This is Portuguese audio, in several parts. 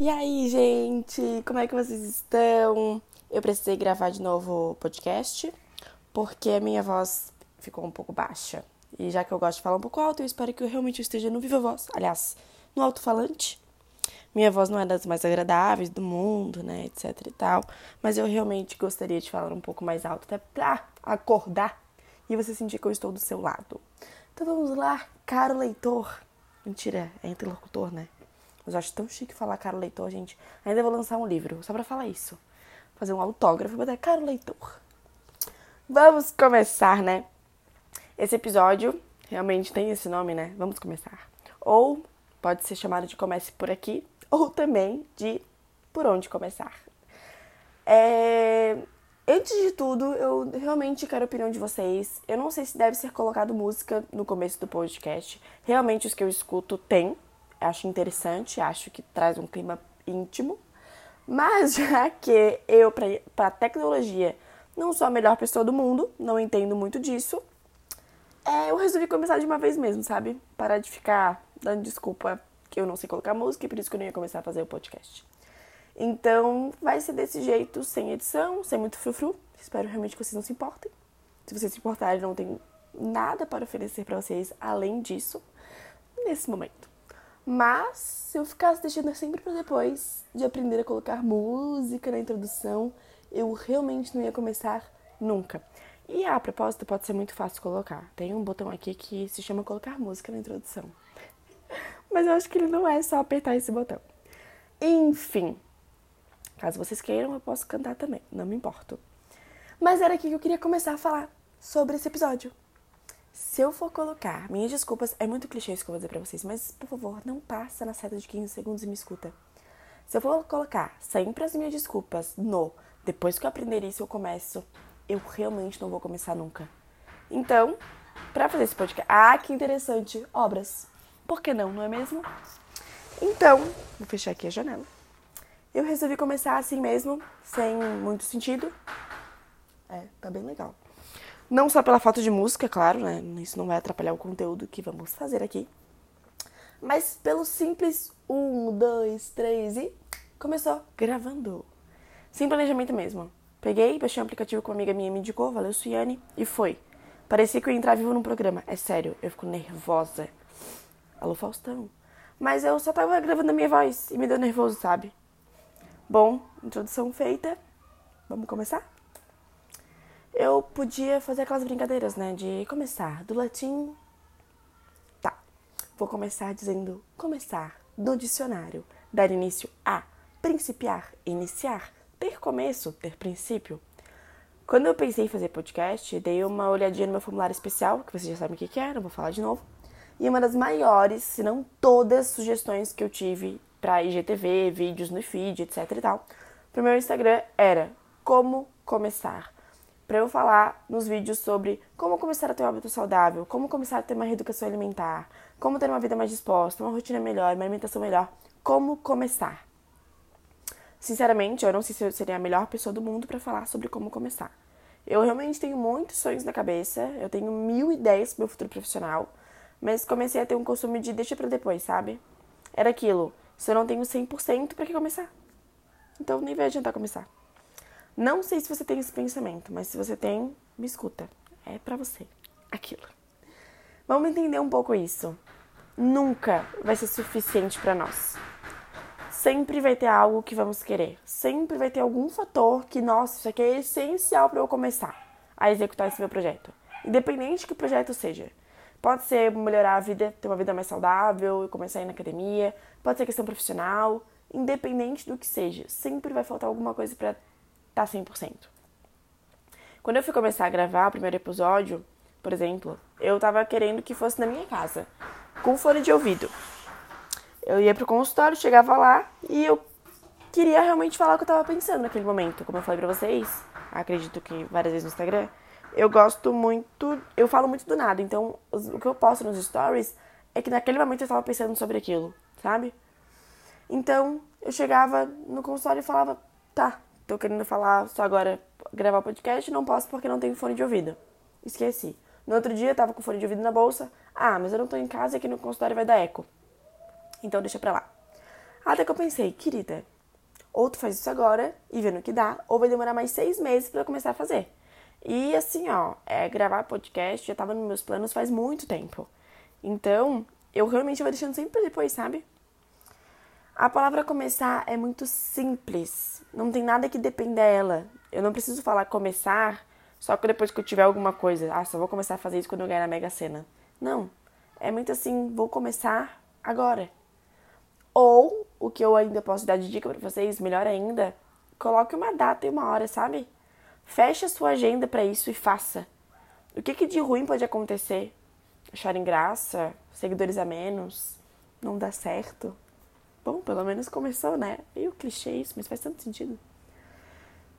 E aí, gente, como é que vocês estão? Eu precisei gravar de novo o podcast porque a minha voz ficou um pouco baixa. E já que eu gosto de falar um pouco alto, eu espero que eu realmente esteja no viva voz, aliás, no alto-falante. Minha voz não é das mais agradáveis do mundo, né, etc e tal, mas eu realmente gostaria de falar um pouco mais alto, até pra acordar e você sentir que eu estou do seu lado. Então vamos lá, caro leitor. Mentira, é interlocutor, né? Mas eu acho tão chique falar caro leitor, gente. Ainda vou lançar um livro só pra falar isso. Fazer um autógrafo e botar caro leitor. Vamos começar, né? Esse episódio realmente tem esse nome, né? Vamos começar. Ou pode ser chamado de Comece por aqui, ou também de Por onde começar. É... Antes de tudo, eu realmente quero a opinião de vocês. Eu não sei se deve ser colocado música no começo do podcast. Realmente os que eu escuto tem, acho interessante, acho que traz um clima íntimo. Mas já que eu, para tecnologia, não sou a melhor pessoa do mundo, não entendo muito disso, é, eu resolvi começar de uma vez mesmo, sabe? Parar de ficar dando desculpa que eu não sei colocar música e por isso que eu não ia começar a fazer o podcast. Então, vai ser desse jeito, sem edição, sem muito frufru. Espero realmente que vocês não se importem. Se vocês se importarem, não tem nada para oferecer para vocês além disso, nesse momento. Mas se eu ficasse deixando sempre para depois de aprender a colocar música na introdução, eu realmente não ia começar nunca. E a propósito, pode ser muito fácil colocar. Tem um botão aqui que se chama colocar música na introdução. Mas eu acho que ele não é só apertar esse botão. Enfim, caso vocês queiram, eu posso cantar também, não me importo. Mas era aqui que eu queria começar a falar sobre esse episódio. Se eu for colocar, minhas desculpas, é muito clichê isso que eu vou dizer pra vocês, mas por favor, não passa na seta de 15 segundos e me escuta. Se eu for colocar sempre as minhas desculpas no depois que eu aprender isso eu começo, eu realmente não vou começar nunca. Então, pra fazer esse podcast, ah, que interessante, obras. Por que não, não é mesmo? Então, vou fechar aqui a janela. Eu resolvi começar assim mesmo, sem muito sentido. É, tá bem legal. Não só pela falta de música, claro, né? Isso não vai atrapalhar o conteúdo que vamos fazer aqui. Mas pelo simples um, dois, três e começou gravando. Sem planejamento mesmo. Peguei, baixei um aplicativo que uma amiga minha me indicou, valeu Suiane, e foi. Parecia que eu ia entrar vivo num programa. É sério, eu fico nervosa. Alô, Faustão. Mas eu só tava gravando a minha voz e me deu nervoso, sabe? Bom, introdução feita. Vamos começar? Eu podia fazer aquelas brincadeiras, né? De começar do latim. Tá. Vou começar dizendo começar no dicionário. Dar início a principiar, iniciar, ter começo, ter princípio. Quando eu pensei em fazer podcast, dei uma olhadinha no meu formulário especial, que vocês já sabem o que é, não vou falar de novo. E uma das maiores, se não todas, sugestões que eu tive para IGTV, vídeos no feed, etc e tal, pro meu Instagram era como começar para eu falar nos vídeos sobre como começar a ter um hábito saudável, como começar a ter uma reeducação alimentar, como ter uma vida mais disposta, uma rotina melhor, uma alimentação melhor, como começar. Sinceramente, eu não sei se eu seria a melhor pessoa do mundo para falar sobre como começar. Eu realmente tenho muitos sonhos na cabeça, eu tenho mil ideias pro meu futuro profissional, mas comecei a ter um costume de deixa para depois, sabe? Era aquilo, se eu não tenho 100%, para que começar? Então nem vai adiantar começar. Não sei se você tem esse pensamento, mas se você tem, me escuta. É para você. Aquilo. Vamos entender um pouco isso. Nunca vai ser suficiente para nós. Sempre vai ter algo que vamos querer. Sempre vai ter algum fator que, nossa, isso aqui é essencial para eu começar a executar esse meu projeto. Independente que projeto seja. Pode ser melhorar a vida, ter uma vida mais saudável, começar a ir na academia, pode ser questão profissional, independente do que seja, sempre vai faltar alguma coisa para tá 100%. Quando eu fui começar a gravar o primeiro episódio, por exemplo, eu tava querendo que fosse na minha casa, com fone de ouvido. Eu ia pro consultório, chegava lá e eu queria realmente falar o que eu tava pensando naquele momento. Como eu falei pra vocês, acredito que várias vezes no Instagram, eu gosto muito, eu falo muito do nada. Então, o que eu posto nos stories é que naquele momento eu tava pensando sobre aquilo, sabe? Então, eu chegava no consultório e falava, tá, tô querendo falar só agora, gravar podcast, não posso porque não tenho fone de ouvido. Esqueci. No outro dia, tava com fone de ouvido na bolsa. Ah, mas eu não tô em casa e aqui no consultório vai dar eco. Então deixa pra lá. Até que eu pensei, querida, ou tu faz isso agora e vê no que dá, ou vai demorar mais seis meses para começar a fazer. E assim, ó, é, gravar podcast já tava nos meus planos faz muito tempo. Então, eu realmente vou deixando sempre depois, sabe? A palavra começar é muito simples. Não tem nada que dependa dela. Eu não preciso falar começar só que depois que eu tiver alguma coisa. Ah, só vou começar a fazer isso quando eu ganhar na Mega Sena. Não. É muito assim, vou começar agora. Ou, o que eu ainda posso dar de dica para vocês, melhor ainda, coloque uma data e uma hora, sabe? Feche a sua agenda para isso e faça. O que, que de ruim pode acontecer? Acharem graça, seguidores a menos, não dá certo. Bom, pelo menos começou, né? Meio clichê isso, mas faz tanto sentido.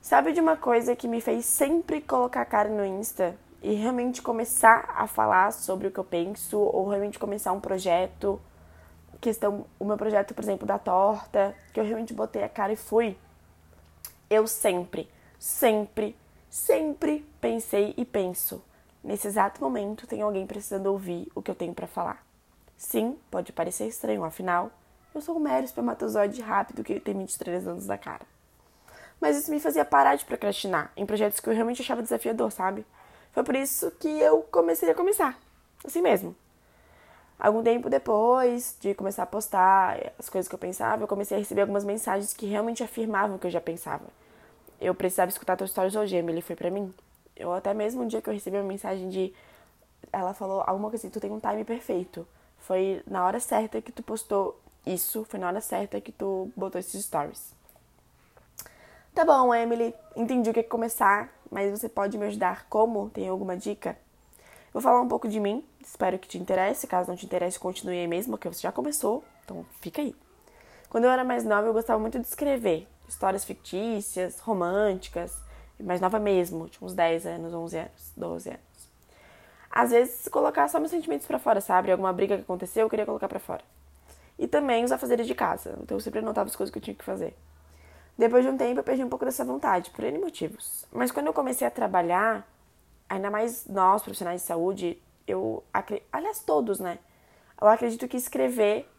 Sabe de uma coisa que me fez sempre colocar a cara no Insta e realmente começar a falar sobre o que eu penso ou realmente começar um projeto? Questão, o meu projeto, por exemplo, da torta, que eu realmente botei a cara e fui. Eu sempre, sempre, sempre pensei e penso. Nesse exato momento tem alguém precisando ouvir o que eu tenho para falar. Sim, pode parecer estranho, afinal, eu sou um mero espermatozoide rápido que tem 23 anos da cara. Mas isso me fazia parar de procrastinar em projetos que eu realmente achava desafiador, sabe? Foi por isso que eu comecei a começar. Assim mesmo. Algum tempo depois de começar a postar as coisas que eu pensava, eu comecei a receber algumas mensagens que realmente afirmavam o que eu já pensava. Eu precisava escutar teu stories hoje, Emily, foi pra mim. Eu até mesmo um dia que eu recebi uma mensagem de... Ela falou alguma coisa assim, tu tem um time perfeito. Foi na hora certa que tu postou isso, foi na hora certa que tu botou esses stories. Tá bom, Emily, entendi o que é começar, mas você pode me ajudar como? Tem alguma dica? Vou falar um pouco de mim, espero que te interesse. Caso não te interesse, continue aí mesmo, que você já começou, então fica aí. Quando eu era mais nova, eu gostava muito de escrever histórias fictícias, românticas, mais nova mesmo, tinha uns 10 anos, 11 anos, 12 anos. Às vezes, colocar só meus sentimentos para fora, sabe? Alguma briga que aconteceu, eu queria colocar para fora. E também os afazeres de casa, então eu sempre anotava as coisas que eu tinha que fazer. Depois de um tempo, eu perdi um pouco dessa vontade, por N motivos. Mas quando eu comecei a trabalhar, ainda mais nós, profissionais de saúde, eu. Aliás, todos, né? Eu acredito que escrever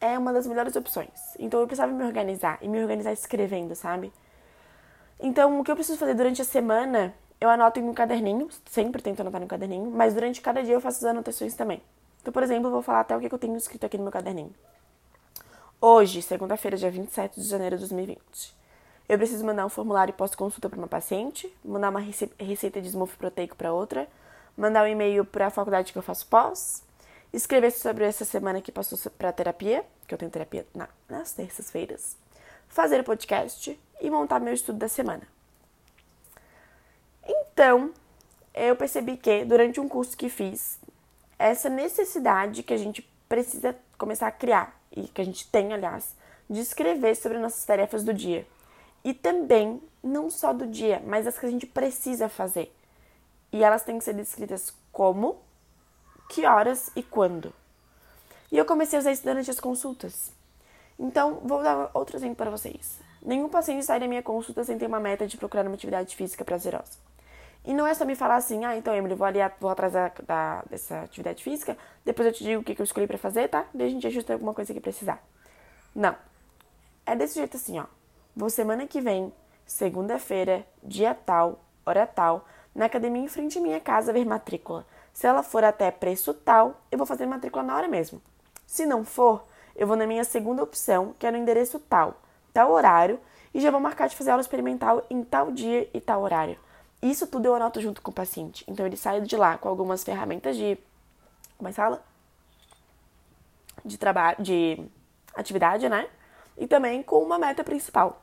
é uma das melhores opções. Então eu precisava me organizar e me organizar escrevendo, sabe? Então, o que eu preciso fazer durante a semana, eu anoto em um caderninho, sempre tento anotar no caderninho, mas durante cada dia eu faço as anotações também. Então, por exemplo, eu vou falar até o que eu tenho escrito aqui no meu caderninho. Hoje, segunda-feira, dia 27 de janeiro de 2020. Eu preciso mandar um formulário pós-consulta para uma paciente, mandar uma receita de smoothie proteico para outra, mandar um e-mail para a faculdade que eu faço pós, escrever sobre essa semana que passou para terapia, que eu tenho terapia na, nas terças-feiras, fazer o podcast e montar meu estudo da semana. Então, eu percebi que durante um curso que fiz, essa necessidade que a gente precisa começar a criar e que a gente tem, aliás, de escrever sobre nossas tarefas do dia. E também, não só do dia, mas as que a gente precisa fazer. E elas têm que ser descritas como, que horas e quando. E eu comecei a usar isso durante as consultas. Então, vou dar outro exemplo para vocês. Nenhum paciente sai da minha consulta sem ter uma meta de procurar uma atividade física prazerosa. E não é só me falar assim, ah, então, Emily, vou ali, vou atrás da, da, dessa atividade física, depois eu te digo o que, eu escolhi para fazer, tá? Daí a gente ajusta alguma coisa que precisar. Não. É desse jeito assim, ó. Vou semana que vem, segunda-feira, dia tal, hora tal, na academia em frente à minha casa ver matrícula. Se ela for até preço tal, eu vou fazer matrícula na hora mesmo. Se não for, eu vou na minha segunda opção, que é no endereço tal, tal horário, e já vou marcar de fazer aula experimental em tal dia e tal horário. Isso tudo eu anoto junto com o paciente. Então ele sai de lá com algumas ferramentas de. É que fala? De trabalho, de atividade, né? E também com uma meta principal.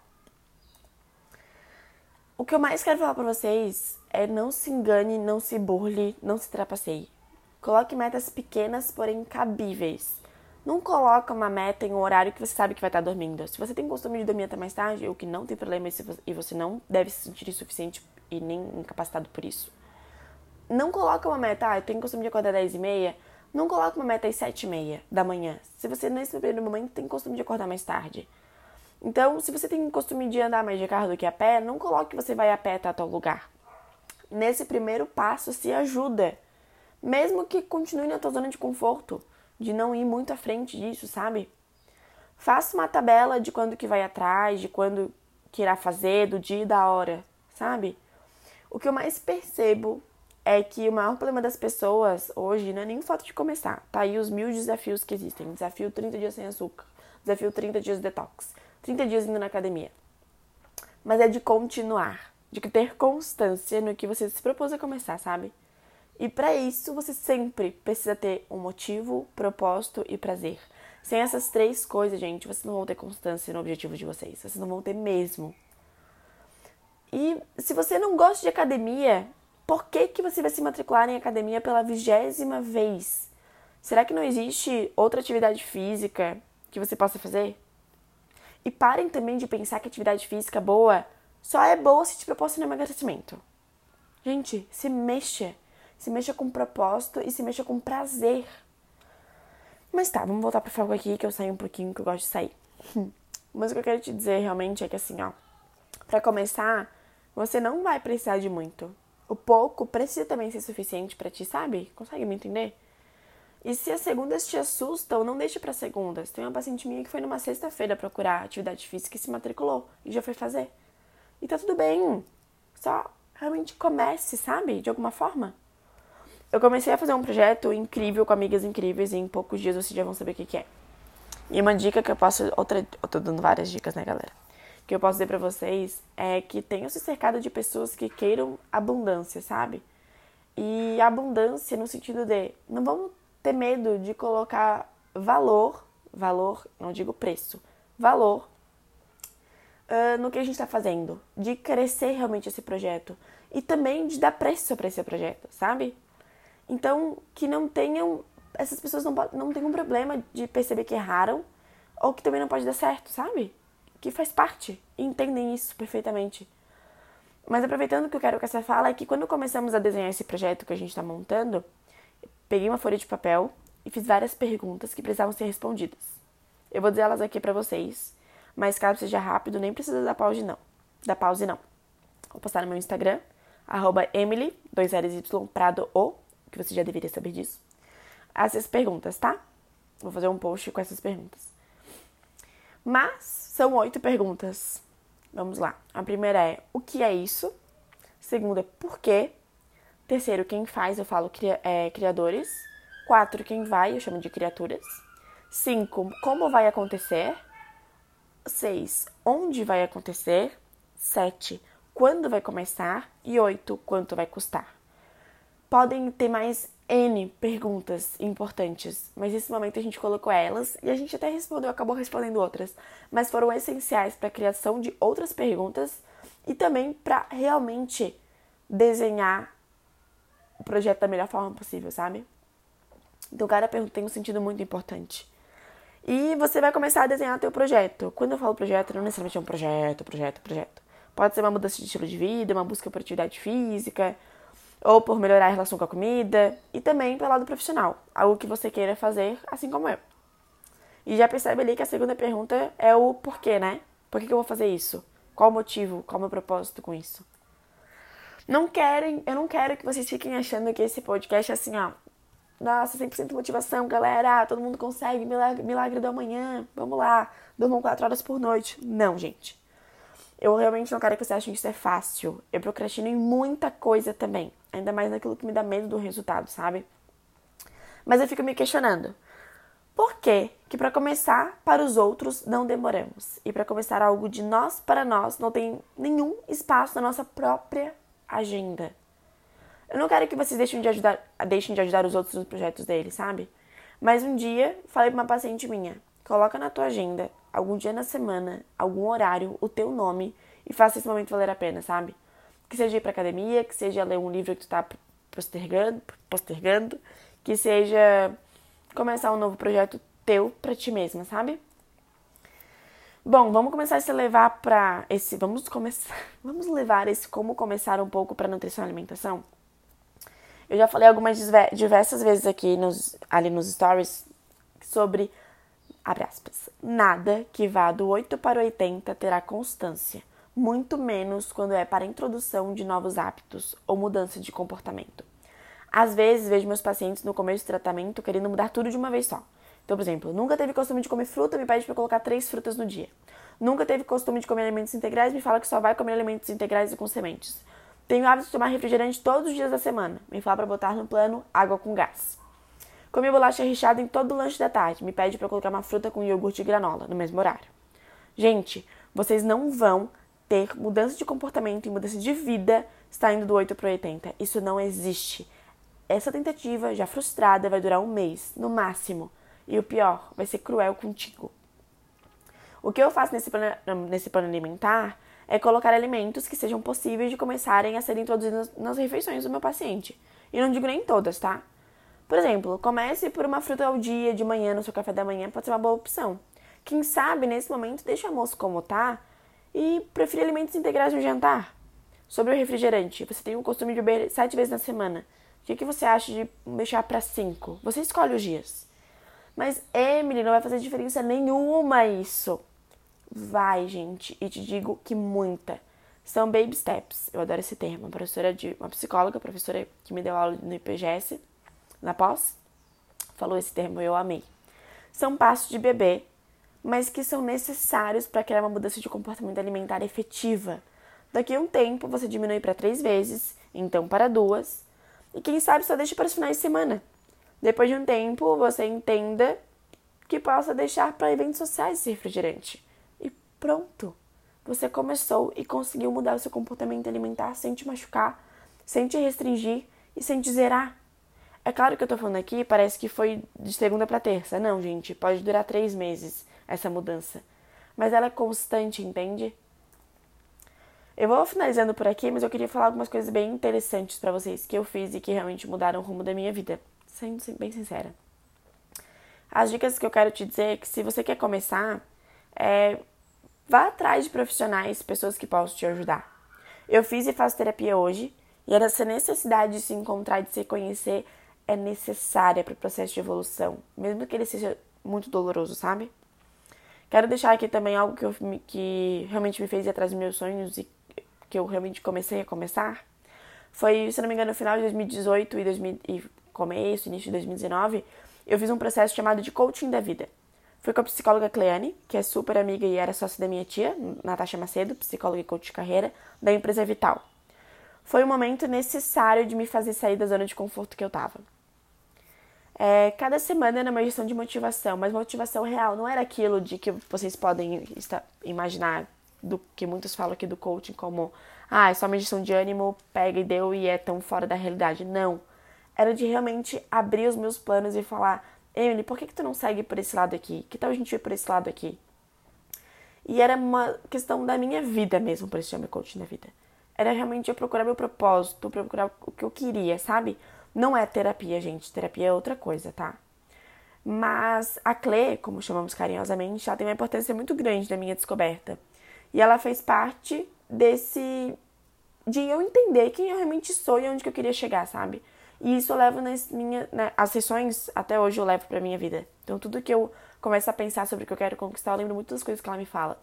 O que eu mais quero falar para vocês é não se engane, não se burle, não se trapaceie. Coloque metas pequenas, porém cabíveis. Não coloca uma meta em um horário que você sabe que vai estar dormindo. Se você tem costume de dormir até mais tarde, o que não tem problema e você não deve se sentir insuficiente e nem incapacitado por isso. Não coloca uma meta, ah, eu tenho costume de acordar 10 e meia. Não coloca uma meta às 7 e meia da manhã. Se você nesse primeiro momento tem costume de acordar mais tarde. Então, se você tem costume de andar mais de carro do que a pé, não coloque que você vai a pé até tal lugar. Nesse primeiro passo, se ajuda. Mesmo que continue na tua zona de conforto, de não ir muito à frente disso, sabe? Faça uma tabela de quando que vai atrás, de quando que irá fazer, do dia e da hora, sabe? O que eu mais percebo é que o maior problema das pessoas hoje não é nem o fato de começar. Tá aí os mil desafios que existem. Desafio 30 dias sem açúcar. Desafio 30 dias detox. 30 dias indo na academia. Mas é de continuar. De ter constância no que você se propôs a começar, sabe? E para isso você sempre precisa ter um motivo, propósito e prazer. Sem essas três coisas, gente, vocês não vão ter constância no objetivo de vocês. Vocês não vão ter mesmo. E se você não gosta de academia, por que, que você vai se matricular em academia pela vigésima vez? Será que não existe outra atividade física que você possa fazer? E parem também de pensar que atividade física boa só é boa se te proporciona emagrecimento. Gente, se mexa. Se mexa com propósito e se mexa com prazer. Mas tá, vamos voltar pro foco aqui que eu saio um pouquinho, que eu gosto de sair. Mas o que eu quero te dizer realmente é que assim, ó, para começar, você não vai precisar de muito. O pouco precisa também ser suficiente para ti, sabe? Consegue me entender? E se as segundas te assustam, não deixe para segundas. Tem uma paciente minha que foi numa sexta-feira procurar atividade física e se matriculou e já foi fazer. E tá tudo bem. Só realmente comece, sabe? De alguma forma. Eu comecei a fazer um projeto incrível com amigas incríveis e em poucos dias vocês já vão saber o que, é. E uma dica que eu posso. Outra, eu tô dando várias dicas, né, galera? Que eu posso dizer pra vocês é que tenham se cercado de pessoas que queiram abundância, sabe? E abundância no sentido de não vamos ter medo de colocar valor, valor, não digo preço, valor uh, no que a gente está fazendo, de crescer realmente esse projeto e também de dar preço para esse projeto, sabe? Então, que não tenham. Essas pessoas não, não tenham problema de perceber que erraram ou que também não pode dar certo, sabe? Que faz parte entendem isso perfeitamente. Mas aproveitando que eu quero que essa fala é que quando começamos a desenhar esse projeto que a gente está montando, peguei uma folha de papel e fiz várias perguntas que precisavam ser respondidas. Eu vou dizer elas aqui para vocês, mas caso seja rápido, nem precisa dar pause não. Da pause não. Vou postar no meu Instagram, arroba Emily, 2 Y, Prado, O, que você já deveria saber disso. Essas perguntas, tá? Vou fazer um post com essas perguntas. Mas são oito perguntas. Vamos lá. A primeira é: o que é isso? Segunda, por quê? Terceiro, quem faz? Eu falo é, criadores. Quatro, quem vai? Eu chamo de criaturas. Cinco, como vai acontecer? Seis, onde vai acontecer? Sete, quando vai começar? E oito, quanto vai custar? podem ter mais N perguntas importantes, mas nesse momento a gente colocou elas e a gente até respondeu, acabou respondendo outras, mas foram essenciais para a criação de outras perguntas e também para realmente desenhar o projeto da melhor forma possível, sabe? Então cada pergunta tem um sentido muito importante. E você vai começar a desenhar teu projeto. Quando eu falo projeto, não necessariamente é um projeto, projeto, projeto. Pode ser uma mudança de estilo de vida, uma busca por atividade física, ou por melhorar a relação com a comida, e também pelo lado profissional, algo que você queira fazer, assim como eu. E já percebe ali que a segunda pergunta é o porquê, né? Por que, eu vou fazer isso? Qual o motivo? Qual o meu propósito com isso? Não querem, eu não quero que vocês fiquem achando que esse podcast é assim, ó. Nossa, 100% motivação, galera. Todo mundo consegue, milagre, milagre do amanhã. Vamos lá, durmam 4 horas por noite. Não, gente. Eu realmente não quero que vocês achem que isso é fácil. Eu procrastino em muita coisa também. Ainda mais naquilo que me dá medo do resultado, sabe? Mas eu fico me questionando. Por que que para começar para os outros não demoramos? E para começar algo de nós para nós não tem nenhum espaço na nossa própria agenda. Eu não quero que vocês deixem de ajudar, deixem de ajudar os outros nos projetos deles, sabe? Mas um dia falei para uma paciente minha, coloca na tua agenda algum dia na semana, algum horário, o teu nome e faça esse momento valer a pena, sabe? Que seja ir pra academia, que seja ler um livro que tu tá postergando, postergando que seja começar um novo projeto teu pra ti mesma, sabe? Bom, vamos começar a se levar para esse, vamos começar, vamos levar esse como começar um pouco para nutrição e alimentação. Eu já falei algumas diversas vezes aqui nos ali nos stories sobre abre aspas, nada que vá do 8 para 80 terá constância, muito menos quando é para introdução de novos hábitos ou mudança de comportamento. Às vezes vejo meus pacientes no começo do tratamento querendo mudar tudo de uma vez só. Então, por exemplo, nunca teve costume de comer fruta, me pede para colocar três frutas no dia. Nunca teve costume de comer alimentos integrais, me fala que só vai comer alimentos integrais e com sementes. Tenho hábito de tomar refrigerante todos os dias da semana. Me fala para botar no plano água com gás. Come bolacha recheada em todo o lanche da tarde. Me pede para colocar uma fruta com iogurte e granola no mesmo horário. Gente, vocês não vão ter mudança de comportamento e mudança de vida saindo do 8 para o 80. Isso não existe. Essa tentativa, já frustrada, vai durar um mês, no máximo. E o pior, vai ser cruel contigo. O que eu faço nesse plano, nesse plano alimentar é colocar alimentos que sejam possíveis de começarem a serem introduzidos nas refeições do meu paciente. E não digo nem todas, tá? Por exemplo, comece por uma fruta ao dia, de manhã, no seu café da manhã, pode ser uma boa opção. Quem sabe, nesse momento, deixa o almoço como tá e prefere alimentos integrais no jantar. Sobre o refrigerante, você tem o costume de beber sete vezes na semana. O que, que você acha de deixar para cinco? Você escolhe os dias. Mas, Emily, não vai fazer diferença nenhuma isso. Vai, gente, e te digo que muita. São baby steps. Eu adoro esse termo. Uma professora de uma psicóloga, professora que me deu aula no IPGS, na pós, falou esse termo, eu amei. São passos de bebê, mas que são necessários para criar uma mudança de comportamento alimentar efetiva. Daqui a um tempo você diminui para três vezes, então para duas, e quem sabe só deixa para os finais de semana. Depois de um tempo, você entenda que possa deixar para eventos sociais esse refrigerante. E pronto! Você começou e conseguiu mudar o seu comportamento alimentar sem te machucar, sem te restringir e sem te zerar. É claro que eu tô falando aqui, parece que foi de segunda para terça. Não, gente, pode durar três meses essa mudança. Mas ela é constante, entende? Eu vou finalizando por aqui, mas eu queria falar algumas coisas bem interessantes para vocês que eu fiz e que realmente mudaram o rumo da minha vida, sendo bem sincera. As dicas que eu quero te dizer é que se você quer começar, é, vá atrás de profissionais, pessoas que possam te ajudar. Eu fiz e faço terapia hoje, e essa necessidade de se encontrar, de se conhecer, é necessária para o processo de evolução, mesmo que ele seja muito doloroso, sabe? Quero deixar aqui também algo que, eu, que realmente me fez ir atrás dos meus sonhos e que eu realmente comecei a começar. Foi, se não me engano, no final de 2018 e, 2000, e começo, início de 2019, eu fiz um processo chamado de coaching da vida. Fui com a psicóloga Cleane, que é super amiga e era sócia da minha tia, Natasha Macedo, psicóloga e coach de carreira, da empresa Vital. Foi um momento necessário de me fazer sair da zona de conforto que eu tava. É, cada semana era uma gestão de motivação, mas motivação real, não era aquilo de que vocês podem imaginar do que muitos falam aqui do coaching como ah, é só uma gestão de ânimo, pega e deu e é tão fora da realidade. Não. Era de realmente abrir os meus planos e falar, Emily, por que, que tu não segue por esse lado aqui? Que tal a gente ir por esse lado aqui? E era uma questão da minha vida mesmo, por isso chama coaching da vida. Era realmente eu procurar meu propósito, procurar o que eu queria, sabe? Não é terapia, gente. Terapia é outra coisa, tá? Mas a Clé, como chamamos carinhosamente, ela tem uma importância muito grande na minha descoberta. E ela fez parte desse. de eu entender quem eu realmente sou e onde que eu queria chegar, sabe? E isso eu levo nas minhas. Né, as sessões, até hoje, eu levo pra minha vida. Então, tudo que eu começo a pensar sobre o que eu quero conquistar, eu lembro muito das coisas que ela me fala.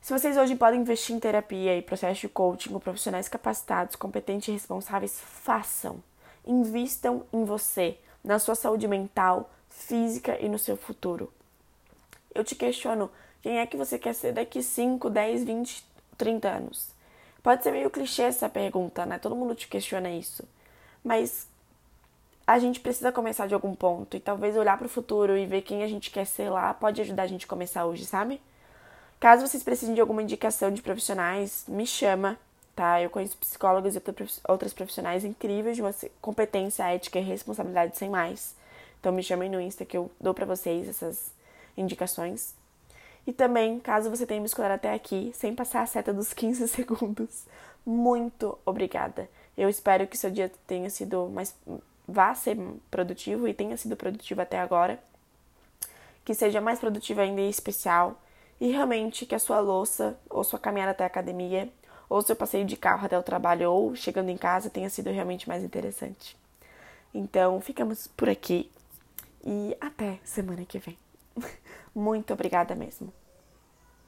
Se vocês hoje podem investir em terapia e processo de coaching com profissionais capacitados, competentes e responsáveis, façam. Invistam em você, na sua saúde mental, física e no seu futuro. Eu te questiono: quem é que você quer ser daqui 5, 10, 20, 30 anos? Pode ser meio clichê essa pergunta, né? Todo mundo te questiona isso. Mas a gente precisa começar de algum ponto e talvez olhar para o futuro e ver quem a gente quer ser lá pode ajudar a gente a começar hoje, sabe? Caso vocês precisem de alguma indicação de profissionais, me chama tá? Eu conheço psicólogos e outras profissionais incríveis de uma competência, ética e responsabilidade sem mais. Então me chamem no Insta que eu dou para vocês essas indicações. E também, caso você tenha me escutado até aqui, sem passar a seta dos 15 segundos, muito obrigada. Eu espero que seu dia tenha sido mais vá ser produtivo e tenha sido produtivo até agora. Que seja mais produtivo ainda e especial. E realmente que a sua louça ou sua caminhada até a academia ou seu passeio de carro até o trabalho ou chegando em casa tenha sido realmente mais interessante. Então, ficamos por aqui e até semana que vem. Muito obrigada mesmo.